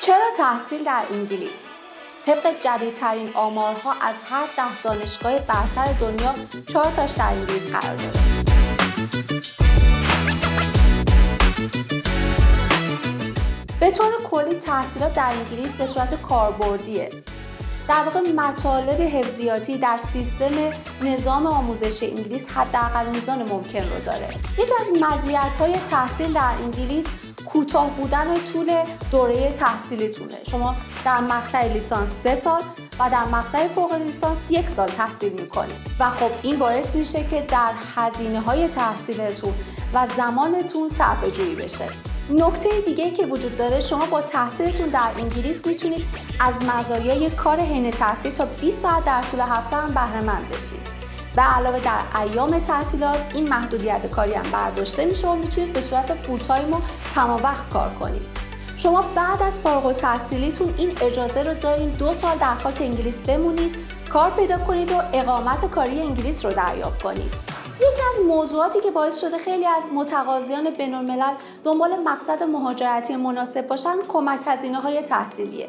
چرا تحصیل در انگلیس؟ طبق جدیدترین آمارها از هر ده دانشگاه برتر دنیا چهار تاش در انگلیس قرار داره. به طور کلی تحصیلات در انگلیس به صورت کاربردیه. در واقع مطالب حفظیاتی در سیستم نظام آموزش انگلیس حداقل میزان ممکن رو داره. یکی از مزیت‌های تحصیل در انگلیس کوتاه بودن طول دوره تحصیلیتونه شما در مقطع لیسانس سه سال و در مقطع فوق لیسانس یک سال تحصیل می‌کنید و خب این باعث میشه که در هزینه های تحصیلتون و زمانتون صرفه جویی بشه. نکته دیگه که وجود داره شما با تحصیلتون در انگلیس می‌تونید از مزایای کار حین تحصیل تا 20 ساعت در طول هفته هم بهره مند بشید. و علاوه در ایام تعطیلات این محدودیت کاری هم برداشته میشه و می‌تونید به صورت فول تایم و تمام وقت کار کنید. شما بعد از فارغ التحصیلیتون این اجازه رو دارین دو سال در خاک انگلیس بمونید کار پیدا کنید و اقامت کاری انگلیس رو دریافت کنید. یکی از موضوعاتی که باعث شده خیلی از متقاضیان بینالملل دنبال مقصد مهاجرتی مناسب باشن کمک هزینه های تحصیلیه.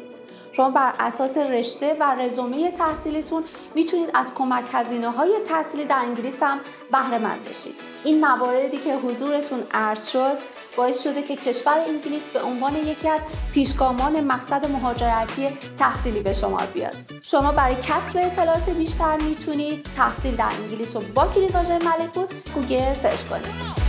شما بر اساس رشته و رزومه تحصیلیتون می‌تونید از کمک هزینه های تحصیلی در انگلیس هم بهره مند بشید. این مواردی که حضورتون عرض شد باعث شده که کشور انگلیس به عنوان یکی از پیشگامان مقصد مهاجرتی تحصیلی به شمار بیاد. شما برای کسب اطلاعات بیشتر می‌تونید تحصیل در انگلیس رو با کلید واژه ملکپور گوگل سرچ کنید.